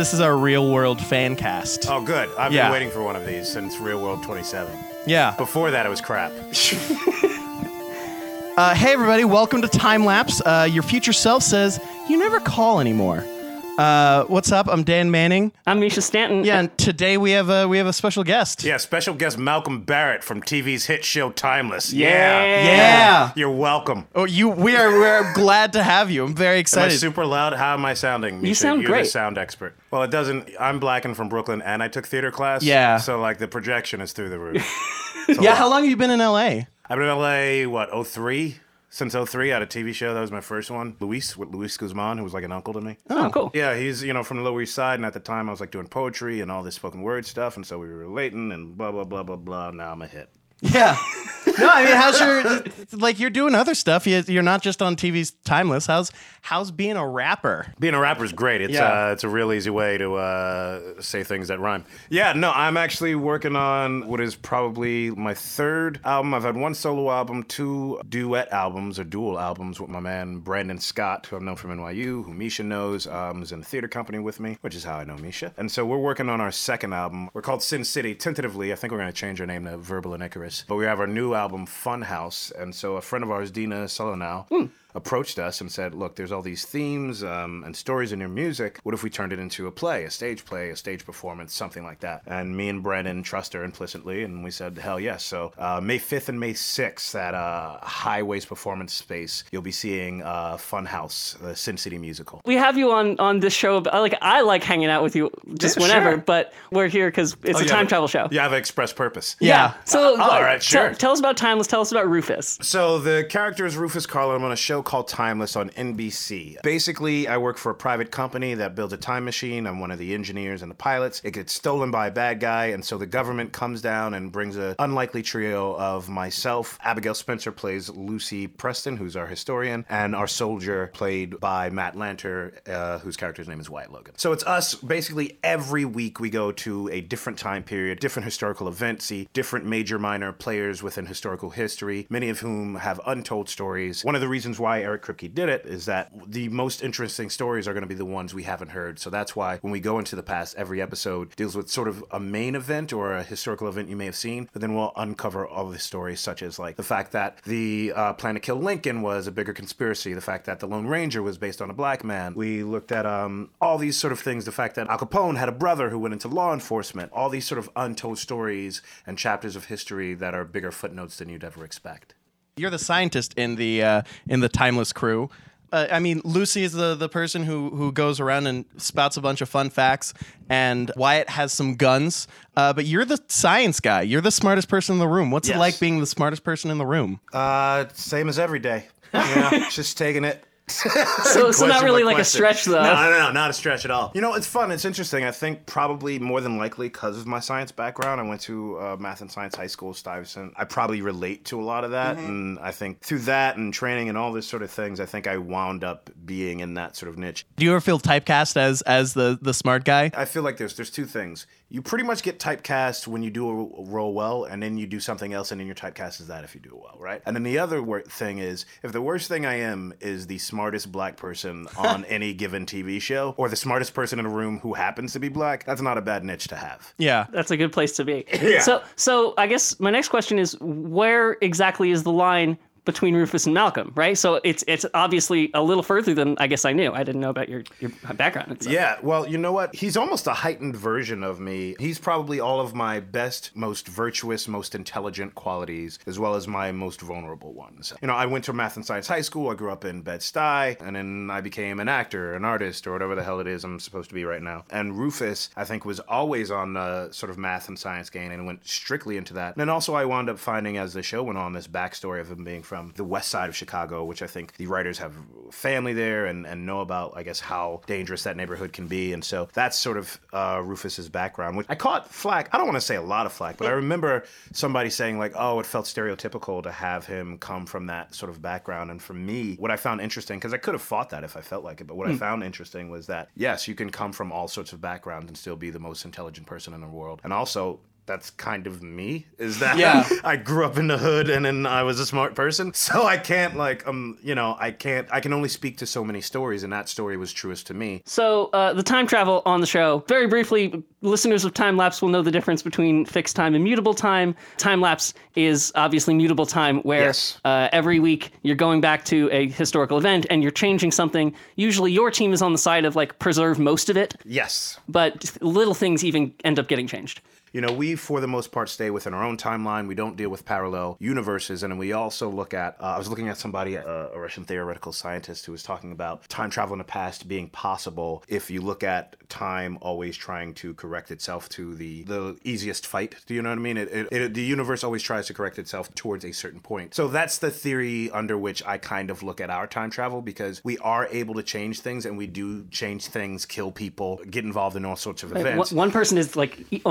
this is our real world fan cast. Oh, good. I've Yeah. been waiting for one of these since Real World 27. Yeah. Before that, it was crap. Uh, hey everybody, welcome to Time Lapse. Uh, your future self says you never call anymore. Uh, what's up? I'm Dan Manning. I'm Misha Stanton. Yeah, and today we have a we have a special guest. Yeah, special guest Malcolm Barrett from TV's hit show Timeless. Yeah. Yeah. You're welcome. Oh, you. We are we're glad to have you. I'm very Am I excited. super loud? How am I sounding? Misha? sound You're great. the sound expert. Well, it doesn't. I'm black and from Brooklyn, and I took theater class. Yeah. So like the projection is through the roof. yeah. How long have you been in LA? I've been in LA. What? 03? Since 03, I had a TV show. That was my first one. Luis with Luis Guzman, who was like an uncle to me. Oh, oh, cool. Yeah, he's you know from the Lower East Side, and at the time I was like doing poetry and all this spoken word stuff, and so we were relating and blah blah blah blah blah. Now I'm a hit. Yeah. No, I mean, how's your like? You're doing other stuff. You- You're not just on TV's Timeless. How's how's being a rapper? Being a rapper is great. It's Yeah. uh, it's a real easy way to uh, say things that rhyme. Yeah, no, I'm actually working on what is probably my third album. I've had one solo album, two duet albums or dual albums with my man Brandon Scott, who I've known from NYU, who Misha knows, um, is in the theater company with me, which is how I know Misha. And so we're working on our second album. We're called Sin City. Tentatively, I think we're going to change our name to Verbal and Icarus. But we have our new album, Funhouse. And so a friend of ours, Dina Solonow, hmm. Approached us and said, Look, there's all these themes um, and stories in your music. What if we turned it into a play, a stage play, a stage performance, something like that? And me and Brennan trust her implicitly, and we said, Hell yes. So uh, May 5th and May 6th at uh, Highways Performance Space, you'll be seeing uh, Funhouse, the Sin City musical. We have you on on this show. but, Like I like hanging out with you just Yeah, whenever, sure. but we're here because it's Oh, a you time a- travel show. You have an express purpose. Yeah. So all like, right, tell- sure. Tell, us about Timeless. Tell us about Rufus. So the character is Rufus Carlo. I'm going to show called Timeless on NBC. Basically, I work for a private company that builds a time machine. I'm one of the engineers and the pilots. It gets stolen by a bad guy, and so the government comes down and brings an unlikely trio of myself. Abigail Spencer plays Lucy Preston, who's our historian, and our soldier played by Matt Lanter, uh, whose character's name is Wyatt Logan. So it's us. Basically, every week we go to a different time period, different historical event, see different major, minor players within historical history, many of whom have untold stories. One of the reasons why Eric Kripke did it is that the most interesting stories are going to be the ones we haven't heard. So that's why when we go into the past, every episode deals with sort of a main event or a historical event you may have seen, but then we'll uncover all the stories, such as like the fact that the uh, plan to kill Lincoln was a bigger conspiracy, the fact that the Lone Ranger was based on a black man. We looked at um, all these sort of things, the fact that Al Capone had a brother who went into law enforcement, all these sort of untold stories and chapters of history that are bigger footnotes than you'd ever expect. You're the scientist in the uh, in the Timeless crew. Uh, I mean, Lucy is the, the person who, who goes around and spouts a bunch of fun facts, and Wyatt has some guns. Uh, but you're the science guy. You're the smartest person in the room. What's it like being the smartest person in the room? Uh, same as every day. Yeah, just taking it. So, so not really by like a stretch though. No, no, no, not a stretch at all. You know, it's fun. It's interesting. I think probably more than likely because of my science background. I went to uh, math and science high school, Stuyvesant. I probably relate to a lot of that, and I think through that and training and all this sort of things, I think I wound up being in that sort of niche. Do you ever feel typecast as as the, the smart guy? I feel like there's there's two things. You pretty much get typecast when you do a role well, and then you do something else, and then you're typecast as that if you do it well, right? And then the other wor- thing is, if the worst thing I am is the smartest black person on any given TV show, or the smartest person in a room who happens to be black, that's not a bad niche to have. Yeah. That's a good place to be. yeah. So, so I guess my next question is, where exactly is the line between Rufus and Malcolm? Right. So it's it's obviously a little further than I guess I knew. I didn't know about your your background. And stuff. Yeah, well, you know what? He's almost a heightened version of me. He's probably all of my best, most virtuous, most intelligent qualities, as well as my most vulnerable ones. You know, I went to math and science high school. I grew up in Bed-Stuy, and then I became an actor, an artist, or whatever the hell it is I'm supposed to be right now. And Rufus, I think, was always on the sort of math and science gain and went strictly into that. And then also, I wound up finding as the show went on this backstory of him being from the west side of Chicago, which I think the writers have family there and, and know about, I guess, how dangerous that neighborhood can be. And so that's sort of uh, Rufus's background, which I caught flack. I don't want to say a lot of flack, but I remember somebody saying, like, oh, it felt stereotypical to have him come from that sort of background. And for me, what I found interesting, because I could have fought that if I felt like it, but what I found interesting was that, yes, you can come from all sorts of backgrounds and still be the most intelligent person in the world. And also, that's kind of me. Is that Yeah. I grew up in the hood and then I was a smart person, so I can't like um you know I can't I can only speak to so many stories, and that story was truest to me. So uh, the time travel on the show, very briefly, listeners of time lapse will know the difference between fixed time and mutable time. Time lapse is obviously mutable time, where Yes. uh, every week you're going back to a historical event and you're changing something. Usually, your team is on the side of like preserve most of it, Yes, but little things even end up getting changed. You know, we, for the most part, stay within our own timeline. We don't deal with parallel universes. And we also look at, uh, I was looking at somebody, uh, a Russian theoretical scientist, who was talking about time travel in the past being possible if you look at time always trying to correct itself to the, the easiest fight. Do you know what I mean? It, it, it, the universe always tries to correct itself towards a certain point. So that's the theory under which I kind of look at our time travel because we are able to change things and we do change things, kill people, get involved in all sorts of events. one person is like e-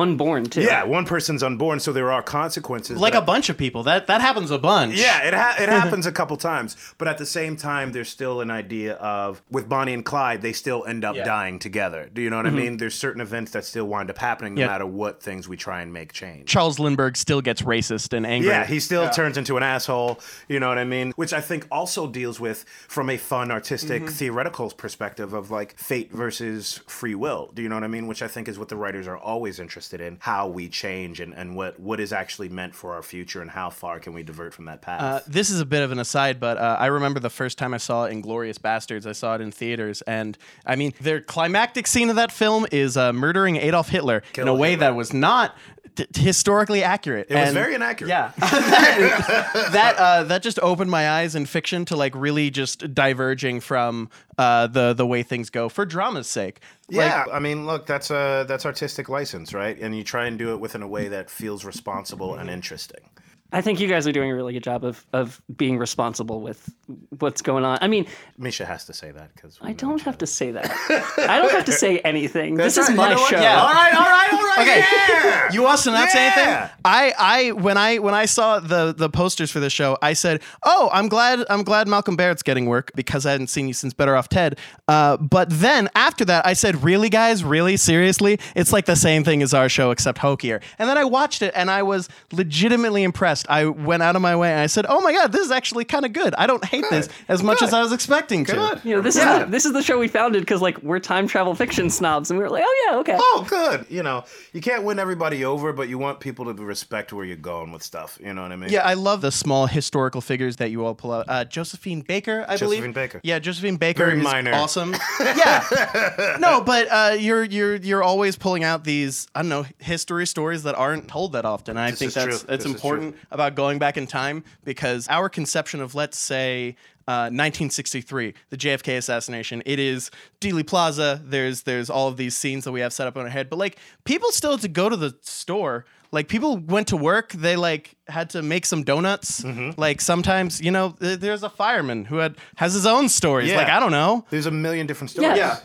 unborn too. Yeah, one person's unborn, so there are consequences. Like a bunch of people. That that happens a bunch. Yeah, it ha- it happens a couple times, but at the same time, there's still an idea of with Bonnie and Clyde, they still end up Yeah. dying together. Do you know what I mm-hmm. mean? There's certain events that still wind up happening, no Yeah. matter what things we try and make change. Charles Lindbergh still gets racist and angry. Yeah, he still turns into an asshole. You know what I mean? Which I think also deals with from a fun, artistic, mm-hmm. theoretical perspective of like fate versus free will. Do you know what I mean? Which I think is what the writers are always interested in: how we change and, and what what is actually meant for our future and how far can we divert from that path. Uh, this is a bit of an aside, but uh, I remember the first time I saw Inglourious Basterds. I saw it in theaters, and I mean, their climactic scene of that film is uh, murdering Adolf Hitler in a way Hitler. that was not t- historically accurate. it was very inaccurate. Yeah, that uh, that just opened my eyes in fiction to like really just diverging from uh, the the way things go for drama's sake. Like, Yeah, I mean, look, that's a that's artistic license, right? And you try and do it within a way that feels responsible and interesting. I think you guys are doing a really good job of of being responsible with what's going on. I mean, Misha has to say that because I don't have to say that. I don't have to say anything. this is right. You my know show. Yeah. All right, all right, all right. Okay. Yeah. You want to not say anything? I, I when I when I saw the the posters for the show, I said, "Oh, I'm glad I'm glad Malcolm Barrett's getting work because I hadn't seen you since Better Off Ted." Uh, but then after that, I said, "Really, guys? Really, seriously? It's like the same thing as our show except hokier." And then I watched it, and I was legitimately impressed. I went out of my way and I said, "Oh my god, this is actually kind of good. I don't hate this as much as I was expecting to." Good. You know, this Yeah. is the, this is the show we founded because like we're time travel fiction snobs, and we were like, oh yeah, okay. Oh, good. You know, you can't win everybody over, but you want people to respect where you're going with stuff. You know what I mean? Yeah, I love the small historical figures that you all pull out. Uh, Josephine Baker, I believe. Josephine Baker. Yeah, Josephine Baker Very is minor. awesome. yeah. No, but uh, you're you're you're always pulling out these I don't know history stories that aren't told that often. I This think that's true. it's This important about going back in time because our conception of let's say. Uh, 1963, the JFK assassination. It is Dealey Plaza. There's there's all of these scenes that we have set up in our head, but like people still had to go to the store. Like people went to work, they like had to make some donuts. Mm-hmm. Like sometimes, you know, th- there's a fireman who had has his own stories. Yeah. Like I don't know. There's a million different stories. Yeah.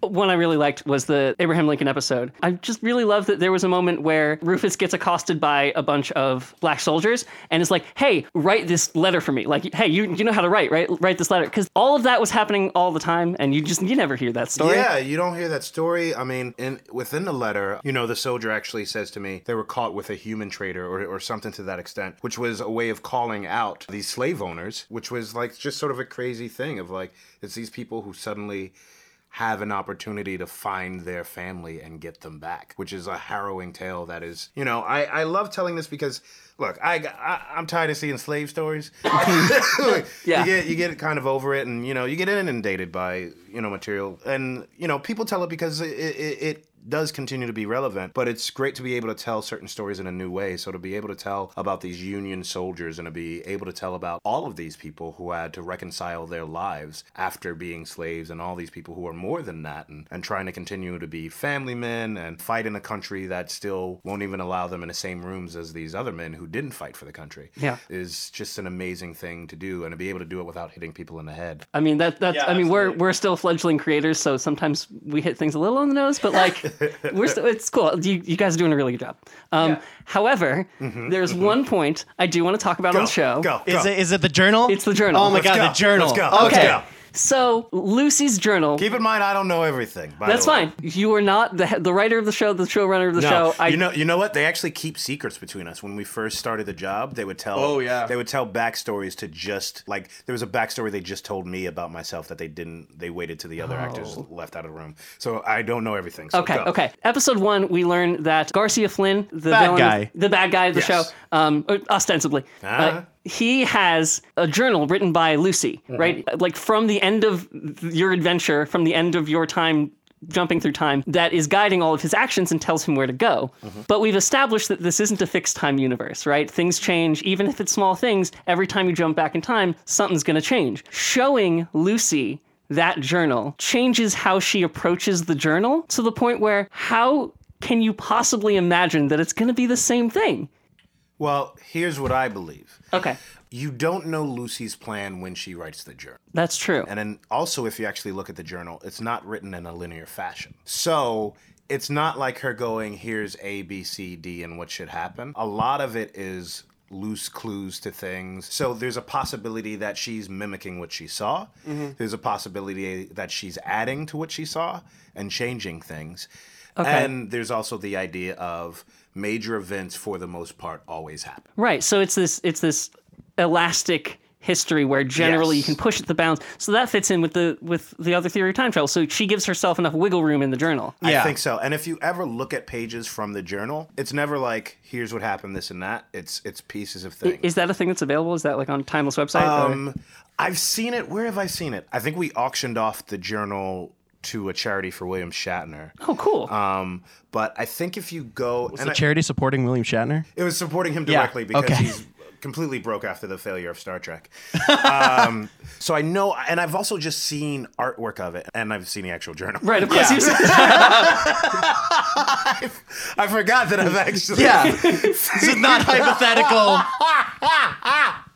One I really liked was the Abraham Lincoln episode. I just really love that there was a moment where Rufus gets accosted by a bunch of black soldiers and is like, "Hey, write this letter for me." Like, "Hey, you you know how to write, right? Write this letter." Because all of that was happening all the time, and you just you never hear that story. Yeah, you don't hear that story. I mean, in within the letter, you know, the soldier actually says to me they were caught with a human trader or, or something to that extent, which was a way of calling out these slave owners, which was like just sort of a crazy thing of like it's these people who suddenly have an opportunity to find their family and get them back, which is a harrowing tale that is, you know, I, I love telling this because look, I, I I'm tired of seeing slave stories. Yeah. You get you get kind of over it and you know, you get inundated by, you know, material and you know, people tell it because it, it, it does continue to be relevant, but it's great to be able to tell certain stories in a new way. So to be able to tell about these Union soldiers and to be able to tell about all of these people who had to reconcile their lives after being slaves and all these people who are more than that and, and trying to continue to be family men and fight in a country that still won't even allow them in the same rooms as these other men who didn't fight for the country Yeah. is just an amazing thing to do and to be able to do it without hitting people in the head. I mean that that's Yeah, I mean we're we're still fledgling creators, so sometimes we hit things a little on the nose, but like we're still it's cool. You, you guys are doing a really good job. Um, However, there's one point I do want to talk about on the show. Go, go. Is it is it the journal? It's the journal. Oh my Let's god, go. the journal. Let's go. Okay. Let's go. So Lucy's journal. Keep in mind, I don't know everything. by That's the way. fine. You are not the the writer of the show, the showrunner of the No, show. I, you know, you know what? They actually keep secrets between us. When we first started the job, they would tell. Oh, yeah. They would tell backstories to just like there was a backstory they just told me about myself that they didn't. They waited till the other actors left out of the room. So I don't know everything. So Oh. Okay, go. okay. Episode one, we learn that Garcia Flynn, the Bad villain, guy. the bad guy of the Yes. show, um, ostensibly, uh, Uh-huh. He has a journal written by Lucy, Mm-hmm. right? Like from the end of your adventure, from the end of your time jumping through time that is guiding all of his actions and tells him where to go. Mm-hmm. But we've established that this isn't a fixed time universe, right? Things change, even if it's small things. Every time you jump back in time, something's going to change. Showing Lucy that journal changes how she approaches the journal to the point where how can you possibly imagine that it's going to be the same thing? Well, here's what I believe. Okay, You don't know Lucy's plan when she writes the journal. that's true. And then also, if you actually look at the journal, it's not written in a linear fashion. So it's not like her going, here's A, B, C, D, and what should happen. A lot of it is loose clues to things. So there's a possibility that she's mimicking what she saw. Mm-hmm. There's a possibility that she's adding to what she saw and changing things. Okay. And there's also the idea of major events, for the most part, always happen. Right. So it's this it's this elastic history where generally Yes. you can push it the bounds. So that fits in with the with the other theory of time travel. So she gives herself enough wiggle room in the journal. Yeah. I think so. And if you ever look at pages from the journal, it's never like here's what happened, this and that. It's it's pieces of things. Is that a thing that's available? Is that like on Timeless website? or- um, I've seen it. Where have I seen it? I think we auctioned off the journal to a charity for William Shatner. oh, cool. Um, but I think if you go, and The I- charity supporting William Shatner. it was supporting him directly because okay. he's completely broke after the failure of Star Trek. um, so I know, and I've also just seen artwork of it, and I've seen the actual journal. right. Of course. yeah. you I forgot that I've actually. Yeah, this is not hypothetical.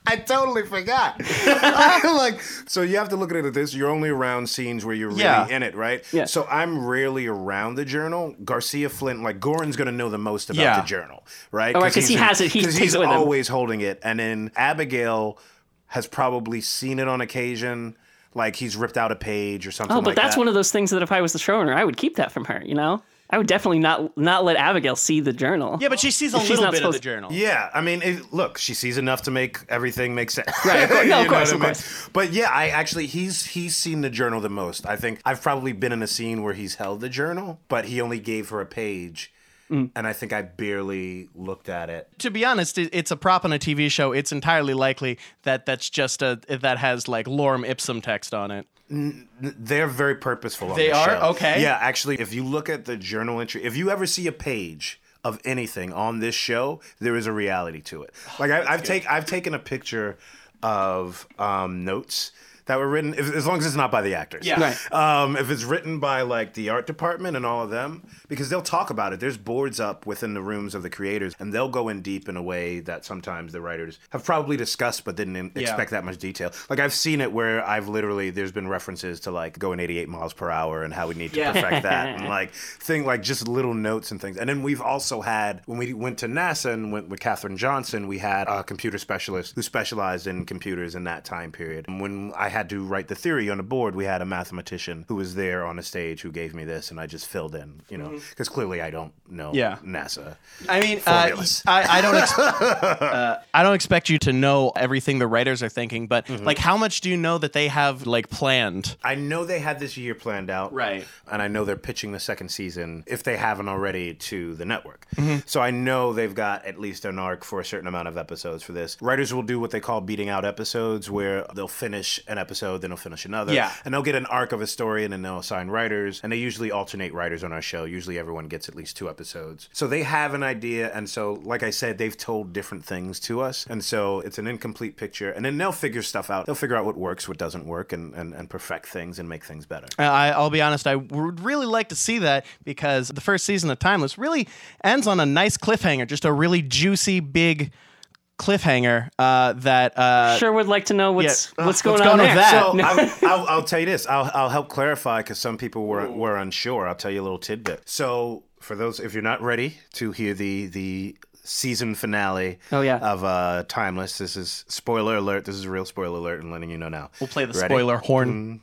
I totally forgot. Like, so you have to look at it at this. You're only around scenes where you're really Yeah. in it, right? Yeah. So I'm rarely around the journal. Garcia Flynn, like Goran's gonna know the most about Yeah. the journal, right? Oh, right, he has it. He he's it with him. always holding it, and then Abigail has probably seen it on occasion. Like he's ripped out a page or something. Oh, but like that's that. one of those things that if I was the showrunner, I would keep that from her. You know, I would definitely not not let Abigail see the journal. Yeah, but she sees a she's little not bit of the journal. Yeah, I mean, it, look, she sees enough to make everything make sense. Right, of course- no, of You know course, what of I mean? course. But yeah, I actually he's he's seen the journal the most. I think I've probably been in a scene where he's held the journal, but he only gave her a page, Mm. and I think I barely looked at it. to be honest, it, it's a prop on a TV show. It's entirely likely that that's just a that has like lorem ipsum text on it. They're very purposeful. They the are? show. Okay. Yeah, actually, if you look at the journal entry, if you ever see a page of anything on this show, there is a reality to it. Like I, I've taken I've taken a picture of um, notes that were written, if, as long as it's not by the actors. Yeah. Right. Um, if it's written by like the art department and all of them, because they'll talk about it. There's boards up within the rooms of the creators, and they'll go in deep in a way that sometimes the writers have probably discussed, but didn't in- expect that much detail. Like I've seen it where I've literally there's been references to like going 88 miles per hour and how we need to Yeah. perfect that, and like thing like just little notes and things. And then we've also had when we went to NASA and went with Katherine Johnson, we had a computer specialist who specialized in computers in that time period. And when I had to write the theory on a board, we had a mathematician who was there on a stage who gave me this, and I just filled in, you know, because clearly I don't know Yeah. NASA. I mean, uh, I, I don't. Ex- uh, I don't expect you to know everything the writers are thinking, but like, how much do you know that they have like planned? I know they had this year planned out. Right. And I know they're pitching the second season, if they haven't already, to the network. So I know they've got at least an arc for a certain amount of episodes for this. Writers will do what they call beating out episodes, where they'll finish an episode, then they'll finish another. Yeah. And they'll get an arc of a story, and then they'll assign writers. And they usually alternate writers on our show. Usually everyone gets at least two episodes. So they have an idea. And so, like I said, they've told different things to us. And so it's an incomplete picture. And then they'll figure stuff out. They'll figure out what works, what doesn't work, and, and, and perfect things and make things better. Uh, I, I'll be honest. I would really like to see that because the first season of Timeless really ends on a nice cliffhanger, just a really juicy, big cliffhanger uh, that. Uh, Sure would like to know what's Yeah. what's Uh, going what's on going on there. with that? So I'll, I'll, I'll tell you this. I'll, I'll help clarify because some people were were unsure. I'll tell you a little tidbit. So for those if you're not ready to hear the the season finale Oh, yeah. of uh Timeless, this is spoiler alert. This is a real spoiler alert. I'm letting you know now. We'll play the Ready? spoiler horn.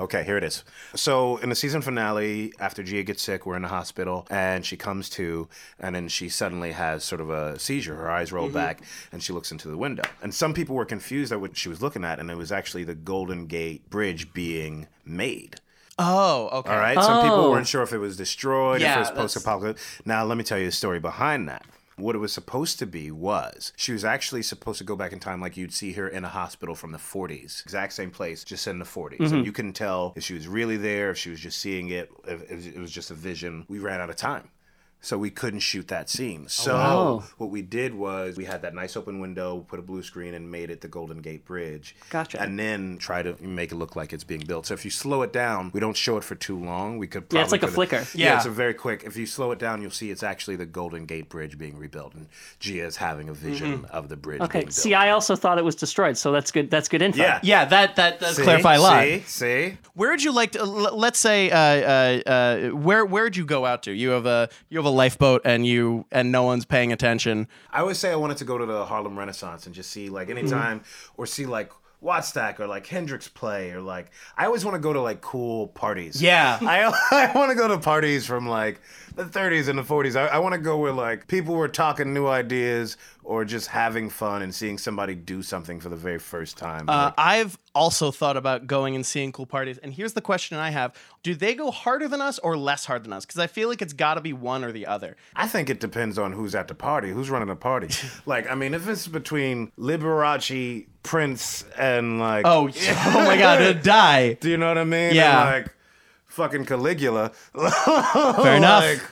Okay, here it is. So in the season finale, after Jiya gets sick, we're in the hospital, and she comes to, and then she suddenly has sort of a seizure. Her eyes roll back, and she looks into the window. And some people were confused at what she was looking at, and it was actually the Golden Gate Bridge being made. Oh, okay. All right. Some Oh. people weren't oh. sure if it was destroyed, Yeah, if it was post-apocalyptic. Now, let me tell you the story behind that. What it was supposed to be was she was actually supposed to go back in time, like you'd see her in a hospital from the 40s, exact same place, just in the 40s, and mm-hmm. you couldn't tell if she was really there, if she was just seeing it, if it was just a vision. We ran out of time. So we couldn't shoot that scene. So wow. what we did was we had that nice open window, put a blue screen, and made it the Golden Gate Bridge. Gotcha. And then try to make it look like it's being built. So if you slow it down, we don't show it for too long. We could probably Yeah, it's like a flicker. Yeah. Yeah. it's a very quick. If you slow it down, you'll see it's actually the Golden Gate Bridge being rebuilt, and Jiya is having a vision of the bridge. Okay. being built. See, I also thought it was destroyed, so that's good. That's good info. Yeah. Yeah, that that does See? clarify a lot. See, see. Where would you like to? l- Let's say, uh, uh, uh, where where'd you go out to? You have a you have a lifeboat, and you and no one's paying attention. I always say I wanted to go to the Harlem Renaissance and just see like Mm-hmm. anytime or see like Wattstax or like Hendrix play or like I always want to go to like cool parties. Yeah. I I want to go to parties from like the 30s and the 40s. I, I want to go where like people were talking new ideas or just having fun and seeing somebody do something for the very first time. Uh, Like, I've also thought about going and seeing cool parties. And here's the question I have: Do they go harder than us or less hard than us? Because I feel like it's got to be one or the other. I think it depends on who's at the party, who's running the party. like, I mean, if it's between Liberace, Prince, and like, Oh, oh my God, it'd die. do you know what I mean? Yeah. And, like, fucking Caligula. Fair enough. Like,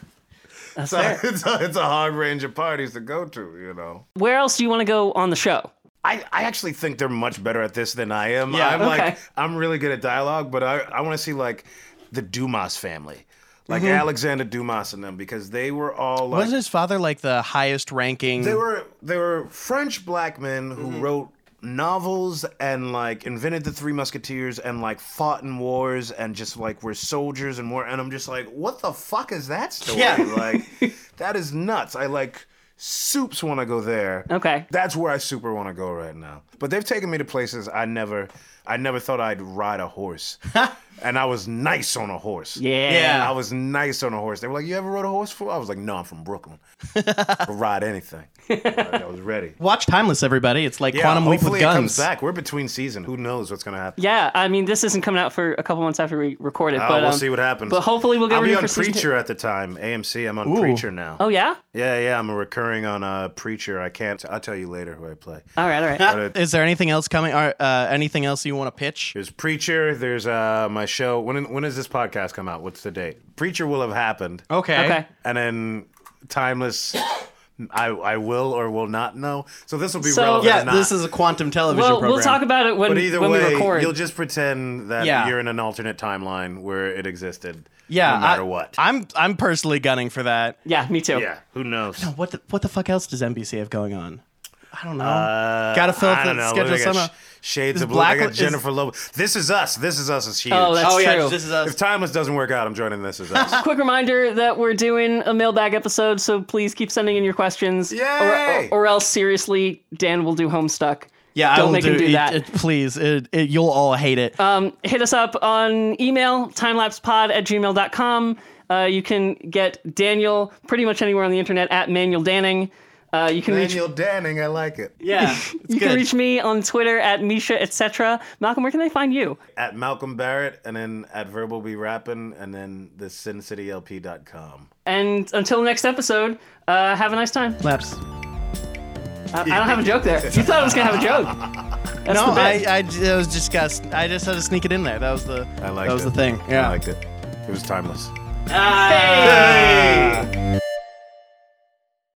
That's so fair. it's, a, it's a hard range of parties to go to, you know. Where else do you want to go on the show? I, I actually think they're much better at this than I am. Yeah. I'm Okay. like I'm really good at dialogue, but I, I want to see like the Dumas family. Like Mm-hmm. Alexander Dumas and them because they were all like Wasn't his father like the highest ranking? They were they were French black men who Mm-hmm. wrote novels and like invented the Three Musketeers and like fought in wars and just like were soldiers and war. And I'm just like, what the fuck is that story? Yeah. Like that is nuts. I like soups want to go there. Okay. That's where I super want to go right now. But they've taken me to places I never I never thought I'd ride a horse. and I was nice on a horse. Yeah. Yeah. I was nice on a horse. They were like, "You ever rode a horse before?" I was like, "No, I'm from Brooklyn. I'll ride anything." I was ready. Watch Timeless, everybody. It's like Yeah, Quantum Leap hopefully with it comes guns. back. We're between season. Who knows what's gonna happen? Yeah, I mean, this isn't coming out for a couple months after we record it, Oh, but we'll um, see what happens. But hopefully, we'll get I'll be on for season two. Preacher at the time. AMC. I'm on Ooh. Preacher now. Oh yeah. Yeah, yeah. I'm a recurring on uh, Preacher. I can't. I'll tell you later who I play. All right, all right. But it- Is there anything else coming? Or, uh, anything else you want to pitch? There's Preacher. There's uh, my show. When when does this podcast come out? What's the date? Preacher will have happened. Okay. okay. and then timeless I, I will or will not know so this will be So- relevant Yeah, or not. this is a quantum television Well, program. we'll talk about it when, but either when we way record. you'll just pretend that Yeah. you're in an alternate timeline where it existed yeah, no matter I, what I'm I'm personally gunning for that. yeah, me too. yeah who knows What the what the fuck else does NBC have going on? I don't know. uh, Gotta fill up I don't the know. schedule They got somehow. sh- Shades Is of blue. Black- I got is- Jennifer Lopez. This is us. This is us is huge. Oh, that's oh yeah, true. this is us. if Timeless doesn't work out, I'm joining This Is Us. Quick reminder that we're doing a mailbag episode, so please keep sending in your questions. Yay! Or, or, or else, seriously, Dan will do Homestuck. Yeah, Don't I will make him do it- that. it- please, it, it, you'll all hate it. Um, hit us up on email, timelapsepod at gmail.com. Uh, you can get Daniel pretty much anywhere on the internet at Manuel Danning. Uh, you can reach Daniel Danning, I like it. yeah, it's you good. can reach me on Twitter at Misha, etc. Malcolm, where can they find you? At Malcolm Barrett, and then at Verbal Be Rapping, and then the SinCityLP.com. And until next episode, uh, have a nice time. Laps. I, I don't have a joke there. You thought I was gonna have a joke. That's No, the I, bit. I, j- I was just got. I just had to sneak it in there. That was the. I like That was it. the thing. Yeah, I Yeah. liked it. It was timeless. Hey!